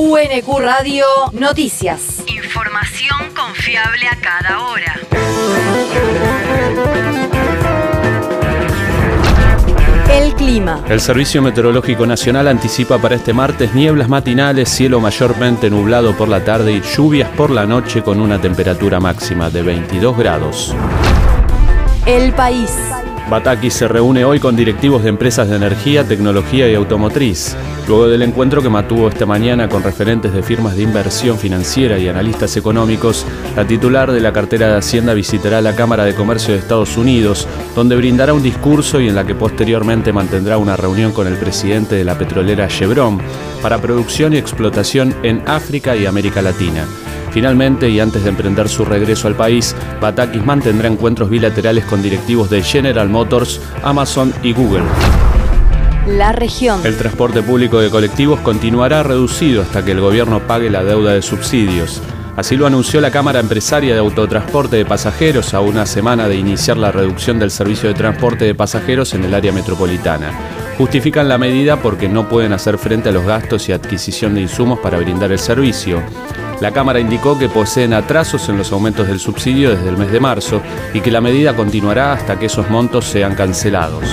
UNQ Radio Noticias. Información confiable a cada hora. El clima. El Servicio Meteorológico Nacional anticipa para este martes nieblas matinales, cielo mayormente nublado por la tarde y lluvias por la noche con una temperatura máxima de 22 grados. El país. Bataki se reúne hoy con directivos de empresas de energía, tecnología y automotriz. Luego del encuentro que mantuvo esta mañana con referentes de firmas de inversión financiera y analistas económicos, la titular de la cartera de Hacienda visitará la Cámara de Comercio de Estados Unidos, donde brindará un discurso y en la que posteriormente mantendrá una reunión con el presidente de la petrolera Chevron para producción y explotación en África y América Latina. Finalmente, y antes de emprender su regreso al país, Batakis mantendrá encuentros bilaterales con directivos de General Motors, Amazon y Google. La región. El transporte público de colectivos continuará reducido hasta que el gobierno pague la deuda de subsidios. Así lo anunció la Cámara Empresaria de Autotransporte de Pasajeros a una semana de iniciar la reducción del servicio de transporte de pasajeros en el área metropolitana. Justifican la medida porque no pueden hacer frente a los gastos y adquisición de insumos para brindar el servicio. La Cámara indicó que poseen atrasos en los aumentos del subsidio desde el mes de marzo y que la medida continuará hasta que esos montos sean cancelados.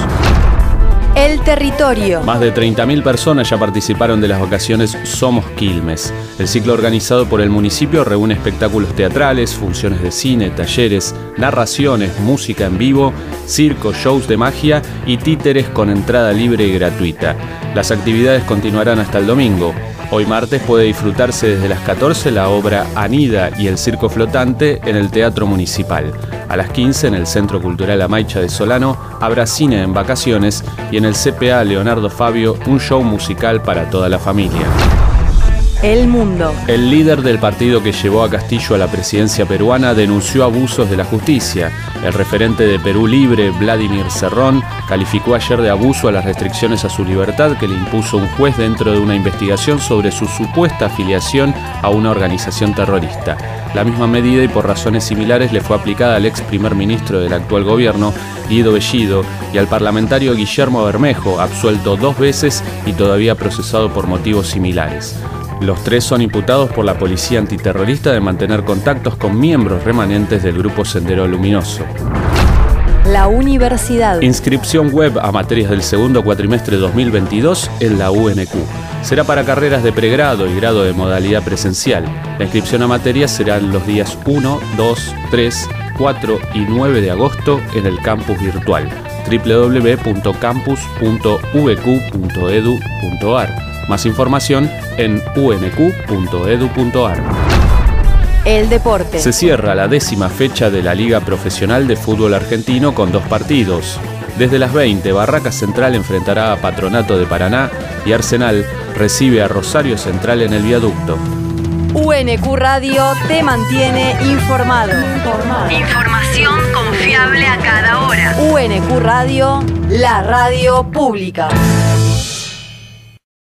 El territorio. Más de 30.000 personas ya participaron de las vacaciones Somos Quilmes. El ciclo organizado por el municipio reúne espectáculos teatrales, funciones de cine, talleres, narraciones, música en vivo, circo, shows de magia y títeres con entrada libre y gratuita. Las actividades continuarán hasta el domingo. Hoy martes puede disfrutarse desde las 14 la obra Anida y el Circo Flotante en el Teatro Municipal. A las 15 en el Centro Cultural Amaicha de Solano habrá cine en vacaciones y en el CPA Leonardo Fabio un show musical para toda la familia. El mundo. El líder del partido que llevó a Castillo a la presidencia peruana denunció abusos de la justicia. El referente de Perú Libre, Vladimir Cerrón, calificó ayer de abuso a las restricciones a su libertad que le impuso un juez dentro de una investigación sobre su supuesta afiliación a una organización terrorista. La misma medida y por razones similares le fue aplicada al ex primer ministro del actual gobierno, Guido Bellido, y al parlamentario Guillermo Bermejo, absuelto dos veces y todavía procesado por motivos similares. Los tres son imputados por la Policía Antiterrorista de mantener contactos con miembros remanentes del Grupo Sendero Luminoso. La universidad. Inscripción web a materias del segundo cuatrimestre 2022 en la UNQ. Será para carreras de pregrado y grado de modalidad presencial. La inscripción a materias será los días 1, 2, 3, 4 y 9 de agosto en el campus virtual www.campus.ueq.edu.ar. Más información en unq.edu.ar. El deporte. Se cierra la décima fecha de la Liga Profesional de Fútbol Argentino con dos partidos. Desde las 20, Barraca Central enfrentará a Patronato de Paraná y Arsenal recibe a Rosario Central en el viaducto. UNQ Radio te mantiene informado. Información confiable a cada hora. UNQ Radio, la radio pública.